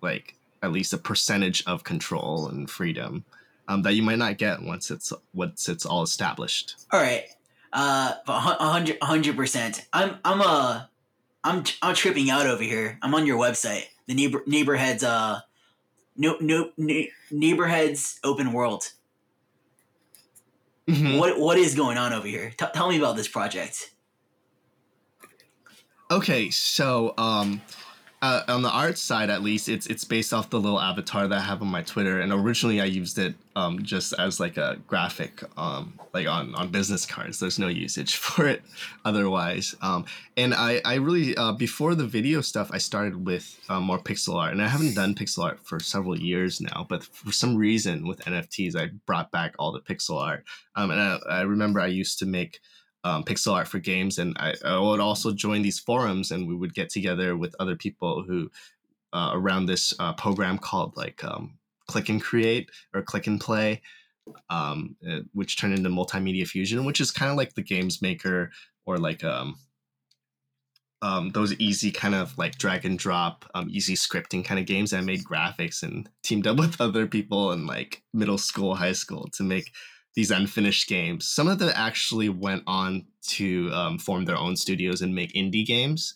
like at least a percentage of control and freedom um, that you might not get once it's once it's all established. All right, uh, a hundred percent. I'm I'm uh I'm I'm tripping out over here. I'm on your website, the neighbor neighborheads uh no no ne- neighborheads open world. Mhm. What what is going on over here? T- tell me about this project. Okay, so um, uh, on the art side, at least, it's it's based off the little avatar that I have on my Twitter, and originally I used it um, just as like a graphic, um, like on on business cards. There's no usage for it otherwise. Um, and I I really uh, before the video stuff, I started with uh, more pixel art, and I haven't done pixel art for several years now. But for some reason, with NFTs, I brought back all the pixel art. Um, and I, I remember I used to make um, pixel art for games, and I, I would also join these forums, and we would get together with other people who uh, around this uh, program called like um, Click and Create or Click and Play, um, uh, which turned into Multimedia Fusion, which is kind of like the Games Maker or like um, um, those easy kind of like drag and drop, um, easy scripting kind of games I made graphics and teamed up with other people in like middle school, high school to make these unfinished games. Some of them actually went on to um, form their own studios and make indie games.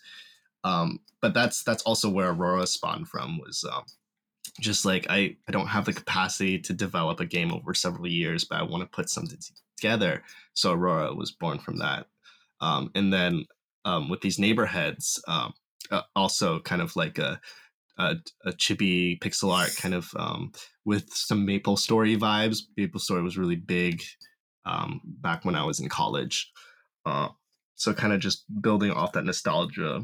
Um, but that's that's also where Aurora spawned from. Was um, just like I I don't have the capacity to develop a game over several years, but I want to put something together. So Aurora was born from that. Um, and then um, with these neighborheads, um, uh, also kind of like a a, a chibi pixel art kind of with some Maple Story vibes. Maple Story was really big um, back when I was in college. Uh, so kind of just building off that nostalgia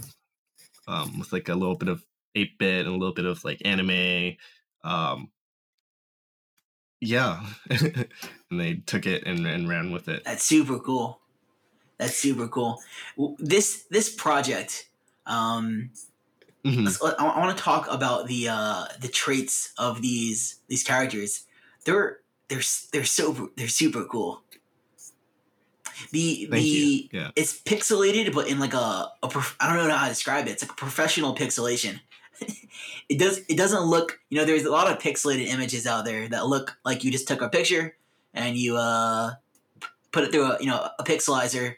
um, with like a little bit of 8 bit and a little bit of like anime. Um, yeah. and they took it and, and ran with it. That's super cool. That's super cool. This this project, um, Mhm. let's- I, I want to talk about the uh, the traits of these these characters. They're they're they're so they're super cool. The Thank the. Yeah. it's pixelated, but in like a, a prof- I don't know how to describe it. It's like a professional pixelation. it does it doesn't look you know there's a lot of pixelated images out there that look like you just took a picture and you uh put it through a you know a pixelizer,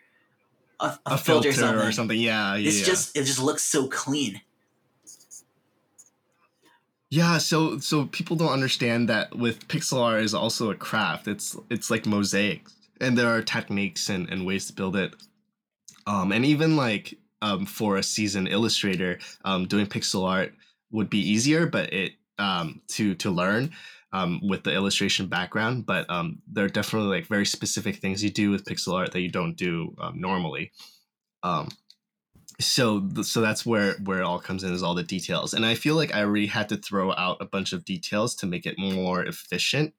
a, a, A filter, filter, or something. or something. Yeah. Yeah. It's yeah. just it just looks so clean. Yeah, so so people don't understand that with pixel art is also a craft. It's it's like mosaics, and there are techniques and, and ways to build it. Um, and even like um, for a seasoned illustrator, um, doing pixel art would be easier, but it um, to to learn um, with the illustration background. But um, there are definitely like very specific things you do with pixel art that you don't do um, normally. Um, so so that's where where it all comes in is all the details. And i feel like i already had to throw out a bunch of details to make it more efficient.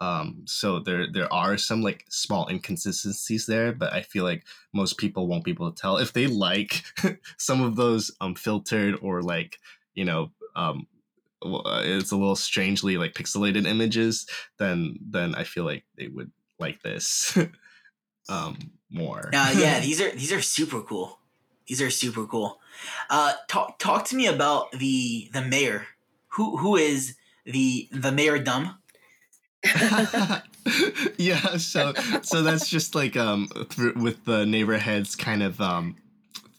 Um so there there are some like small inconsistencies there but i feel like most people won't be able to tell. If they like some of those um filtered or like you know um uh, it's a little strangely like pixelated images then then i feel like they would like this um more. Uh, yeah, these are these are super cool. These are super cool. Uh, talk talk to me about the the mayor. Who who is the the mayor dumb? yeah so so that's just like um th- with the neighborhoods kind of um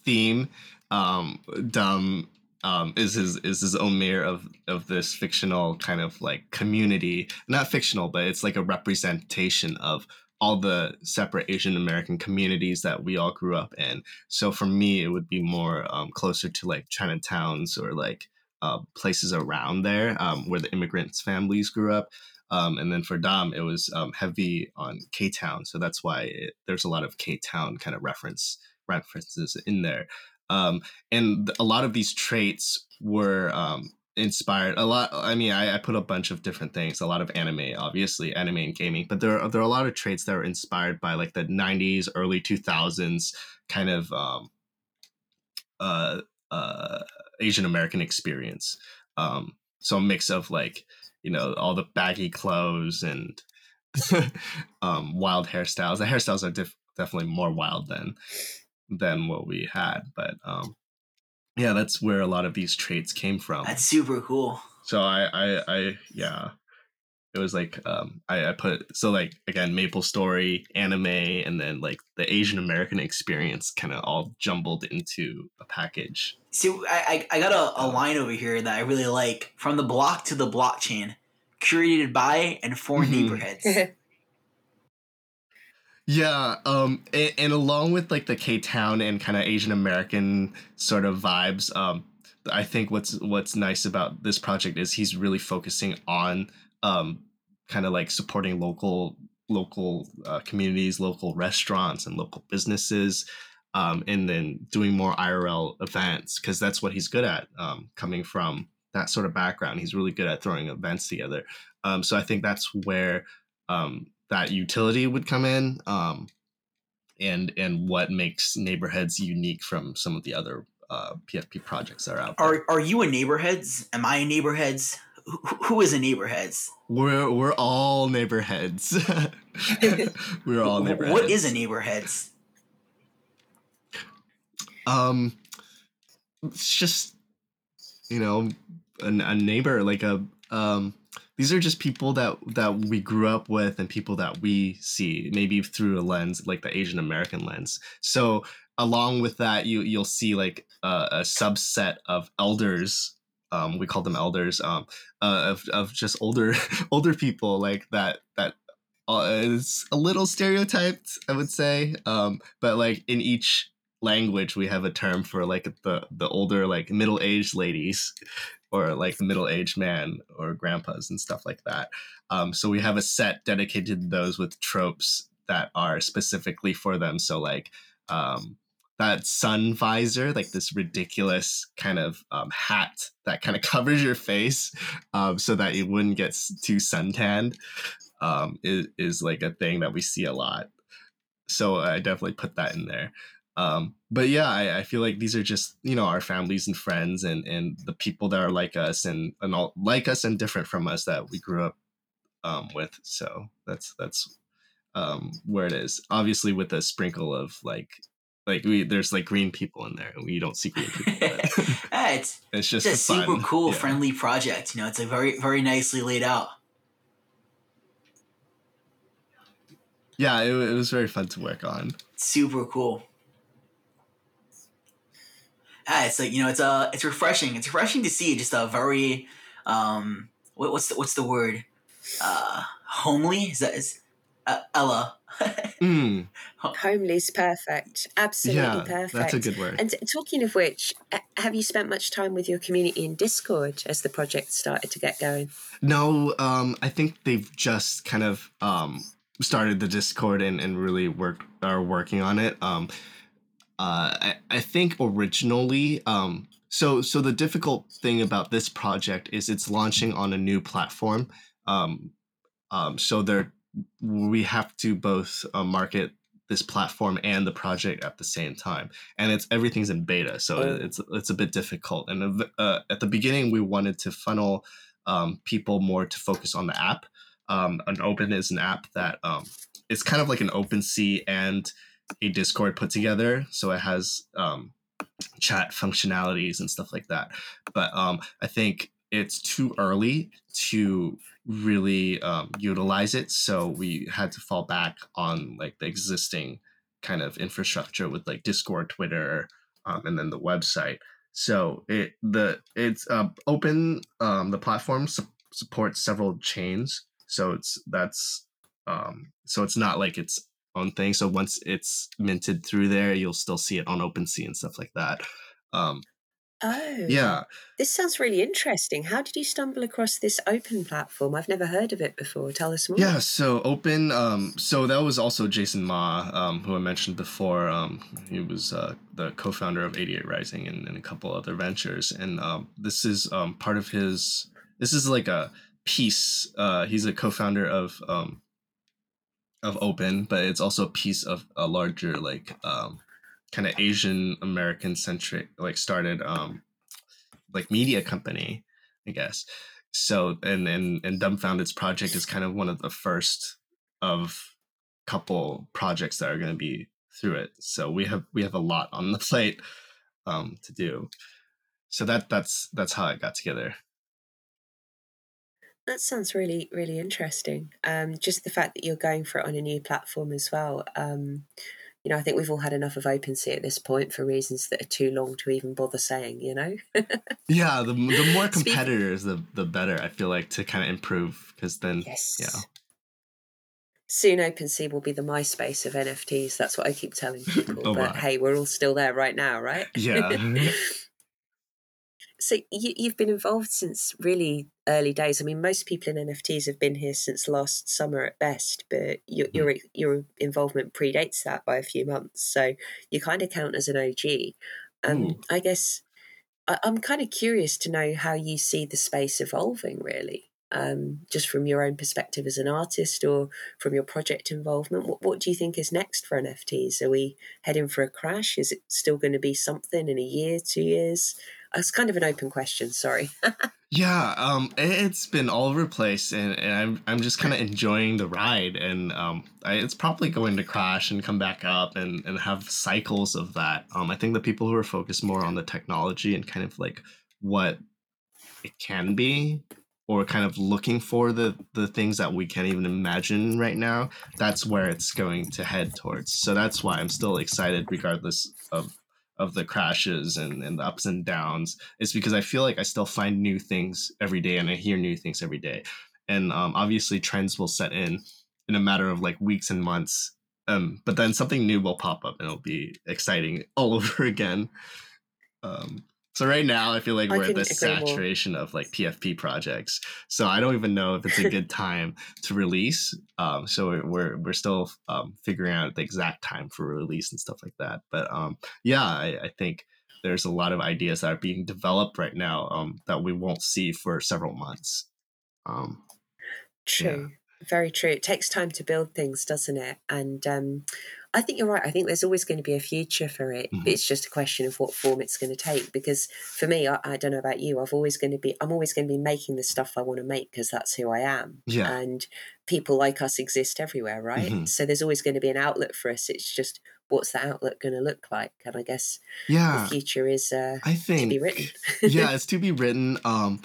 theme um dumb um is his is his own mayor of of this fictional kind of like community not fictional but it's like a representation of all the separate asian american communities that we all grew up in so for me it would be more um closer to like chinatowns or like uh, places around there um, where the immigrants' families grew up. Um, and then for Dom, it was um, heavy on K Town, so that's why it, there's a lot of K Town kind of reference references in there. Um, and a lot of these traits were um, inspired a lot i mean I, I, put a bunch of different things a lot of anime obviously anime and gaming but there are there are a lot of traits that are inspired by like the 90s early 2000s kind of um uh uh asian american experience. Um so a mix of like you know all the baggy clothes and um wild hairstyles. The hairstyles are def- definitely more wild than than what we had but um yeah, that's where a lot of these traits came from. That's super cool. So I, I, I yeah, it was like um, I, I put so like again Maple Story, anime, and then like the Asian American experience, kind of all jumbled into a package. See, I, I got a, a line over here that I really like from the block to the blockchain, curated by and for mm-hmm. neighborhoods. Yeah, um, and, and, along with like the K Town and kind of Asian American sort of vibes, um, I think what's what's nice about this project is he's really focusing on um, kind of like supporting local local uh, communities, local restaurants, and local businesses, um, and then doing more IRL events because that's what he's good at. Um, coming from that sort of background, he's really good at throwing events together. Um, so I think that's where um, that utility would come in um, and and what makes neighborhoods unique from some of the other uh, pfp projects that are out there. are, are you a neighborhoods? Am i a neighborhoods? Who, who is a neighborhoods? We're we're all neighborhoods. We're all neighborhoods what is a neighborhoods. um it's just you know a, a neighbor like a um these are just people that that we grew up with and people that we see maybe through a lens like the asian american lens. So along with that you you'll see like a, a subset of elders um, we call them elders um, uh, of, of just older older people like that that uh, is a little stereotyped i would say. Um, but like in each language we have a term for like the the older like middle-aged ladies or like the middle-aged man or grandpas and stuff like that. Um, so we have a set dedicated to those with tropes that are specifically for them. So like um, that sun visor, like this ridiculous kind of um, hat that kind of covers your face um, so that you wouldn't get too suntanned, um, is, is like a thing that we see a lot. So I definitely put that in there. Um, but yeah, I, I, feel like these are just you know our families and friends and and the people that are like us and and all like us and different from us that we grew up um, with. So that's that's um, where it is. Obviously, with a sprinkle of like like we there's like green people in there and we don't see green people. yeah, it's it's just it's a fun, super cool, yeah. friendly project. You know, it's like very very nicely laid out. Yeah, it, it was very fun to work on. Super cool yeah, it's like you know, it's uh, it's refreshing. It's refreshing to see just a very, um, what, what's the what's the word, uh, homely. Is that is uh, Ella? mm. Homely's perfect. Absolutely yeah, perfect. That's a good word. And talking of which, have you spent much time with your community in Discord as the project started to get going? No, um, I think they've just kind of um, started the Discord and, and really work are working on it. Um, uh, I, I think originally um, so so the difficult thing about this project is it's launching on a new platform. Um, um, so there we have to both uh, market this platform and the project at the same time. And it's everything's in beta so oh. it's it's a bit difficult. And uh, at the beginning we wanted to funnel um, people more to focus on the app. Um, an open is an app that um, it's kind of like an open sea and a Discord put together, so it has um, chat functionalities and stuff like that. But um, I think it's too early to really um, utilize it, so we had to fall back on like the existing kind of infrastructure with like Discord, Twitter, um, and then the website. So it the it's uh, open. Um, the platform su- supports several chains, so it's that's um, so it's not like it's own thing. So once it's minted through there, you'll still see it on OpenSea and stuff like that. Um, Oh, Yeah, this sounds really interesting. How did you stumble across this open platform? I've never heard of it before. Tell us more. Yeah, so open. Um, so that was also Jaeson Ma, um, who I mentioned before. Um, he was uh, the co-founder of 88 Rising and, and a couple other ventures, and um, this is um, part of his. This is like a piece. Uh, he's a co-founder of um, of Open, but it's also a piece of a larger like um, kind of Asian American centric like started um, like media company, I guess. So and and and Dumbfoundead's project is kind of one of the first of couple projects that are going to be through it. So we have we have a lot on the plate um to do. So that that's that's how it got together That sounds really, really interesting. Um, just the fact that you're going for it on a new platform as well. Um, you know, I think we've all had enough of OpenSea at this point for reasons that are too long to even bother saying. You know. yeah the, the more competitors the the better i feel like to kind of improve because then yes. yeah Soon OpenSea will be the MySpace of NFTs. That's what I keep telling people. Oh, but hey, we're all still there right now, right? yeah so you, you've been involved since really early days. I mean, most people in NFTs have been here since last summer at best, but your Mm-hmm. your your involvement predates that by a few months. So you kind of count as an OG. Um, Ooh. I guess I, I'm kind of curious to know how you see the space evolving, really. Um, just from your own perspective as an artist or from your project involvement, what, what do you think is next for NFTs? Are we heading for a crash? Is it still going to be something in a year, two years? It's kind of an open question. Sorry. Yeah, um, it- it's been all over the place, and, and I'm I'm just kind of enjoying the ride, and um, I, it's probably going to crash and come back up, and and have cycles of that. Um, I think the people who are focused more on the technology and kind of like what it can be, or kind of looking for the the things that we can't even imagine right now, that's where it's going to head towards. So that's why I'm still excited, regardless of of the crashes and, and the ups and downs is because I feel like I still find new things every day and I hear new things every day. And um, obviously, trends will set in in a matter of like weeks and months. Um, but then something new will pop up and it'll be exciting all over again. Um, so right now, I feel like we're at the saturation of like PFP projects. So I don't even know if it's a good time to release. Um, so we're we're, still um, figuring out the exact time for release and stuff like that. But um, yeah, I, I think there's a lot of ideas that are being developed right now um, that we won't see for several months. Um, True. Very true. It takes time to build things, doesn't it? And um, I think you're right. I think there's always going to be a future for it. Mhm. It's just a question of what form it's going to take. Because for me, I, I don't know about you. I've always going to be. I'm always going to be making the stuff I want to make because that's who I am. Yeah. And people like us exist everywhere, right? Mhm. So there's always going to be an outlet for us. It's just what's the outlet going to look like? And I guess yeah, the future is uh, I to think be written. yeah, it's to be written. Um,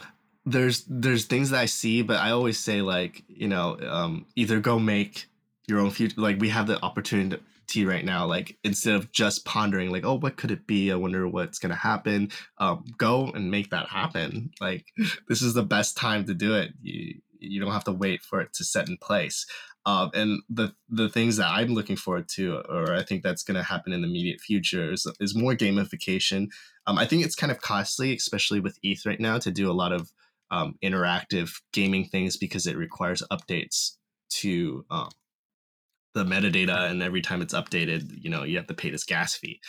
there's there's things that I see, but I always say like you know um, either go make your own future. Like we have the opportunity right now. Like instead of just pondering like oh what could it be? I wonder what's gonna happen. Um, go and make that happen. Like this is the best time to do it. You you don't have to wait for it to set in place. Um, and the the things that I'm looking forward to, or I think that's going to happen in the immediate future, is, is more gamification. Um, I think it's kind of costly, especially with ETH right now, to do a lot of um, interactive gaming things because it requires updates to um, the metadata, and every time it's updated, you know, you have to pay this gas fee.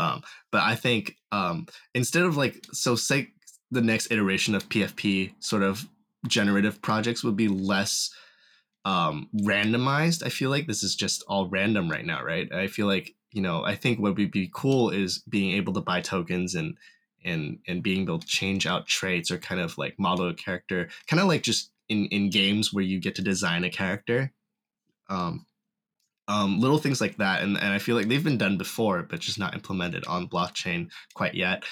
Um, but I think um, instead of like, so say the next iteration of PFP sort of generative projects would be less um randomized i feel like this is just all random right now right i feel like you know i think what would be cool is being able to buy tokens and and and being able to change out traits or kind of like model a character kind of like just in in games where you get to design a character um um little things like that and and i feel like they've been done before but just not implemented on blockchain quite yet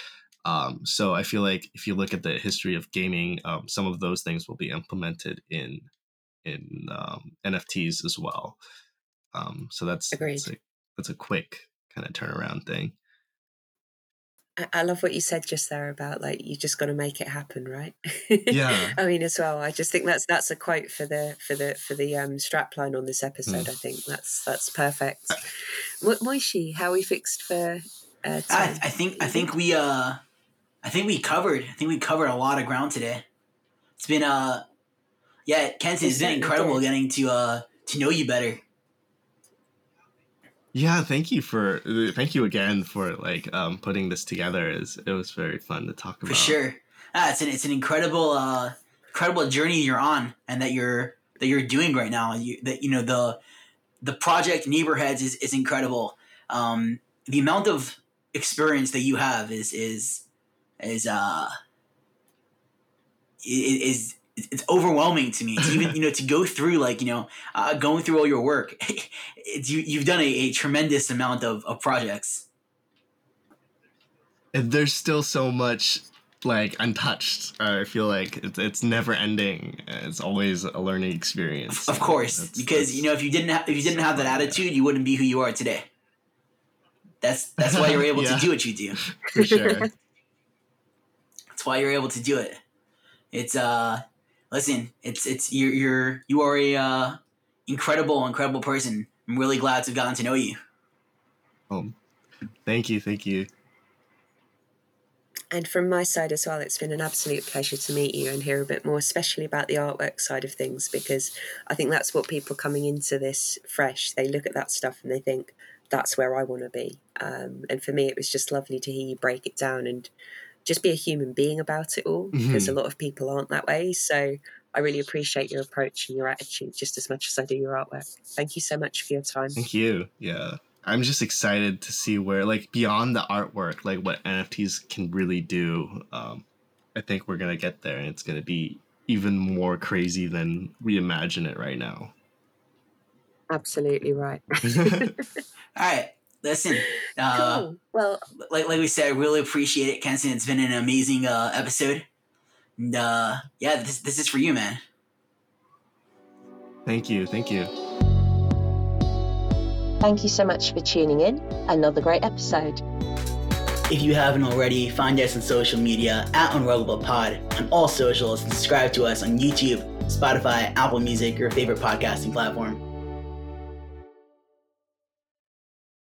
um, so I feel like if you look at the history of gaming, um, some of those things will be implemented in in um, NFTs as well. Um, so that's Agreed. that's a, that's a quick kind of turnaround thing. I- I love what you said just there about like you just got to make it happen, right? Yeah. I mean, as well, I just think that's that's a quote for the for the for the um, strapline on this episode. Mm. I think that's that's perfect. Mo- Moishe, how are we fixed for uh, I? I think I think we uh I think we covered. I think we covered a lot of ground today. It's been uh, yeah, Kenson, it's been incredible getting to uh to know you better. Yeah, thank you for thank you again for like um putting this together. Is it was very fun to talk about. For sure, ah, it's an it's an incredible uh incredible journey you're on and that you're that you're doing right now. You that you know the the project Neighborheads is is incredible. Um, the amount of experience that you have is is is uh is it's overwhelming to me to even you know to go through like you know uh, going through all your work. It's, you, you've done a, a tremendous amount of, of projects. And there's still so much like untouched uh, i feel like. It's, it's never ending. It's always a learning experience. Of course that's, because that's, you know if you didn't have if you didn't have that attitude you wouldn't be who you are today. That's that's why you're able yeah. to do what you do. For sure. That's why you're able to do it. It's uh listen, it's it's you're you're you are a uh, incredible incredible person. I'm really glad to have gotten to know you. Um, thank you, thank you. And from my side as well, it's been an absolute pleasure to meet you and hear a bit more, especially about the artwork side of things, because I think that's what people coming into this fresh, they look at that stuff and they think, that's where I want to be. Um, and for me, it was just lovely to hear you break it down and just be a human being about it all mm-hmm. because a lot of people aren't that way. So I really appreciate your approach and your attitude just as much as I do your artwork. Thank you so much for your time. Thank you. Yeah. I'm just excited to see where, like, beyond the artwork, like what NFTs can really do. Um, I think we're going to get there and it's going to be even more crazy than we imagine it right now. Absolutely right. All right listen, uh, cool. well, like like we said, I really appreciate it, Kenson. It's been an amazing uh, episode. And uh, yeah, this this is for you, man. Thank you, thank you. Thank you so much for tuning in. Another great episode. If you haven't already, find us on social media at Unruggable Pod on all socials and subscribe to us on YouTube, Spotify, Apple Music, your favorite podcasting platform.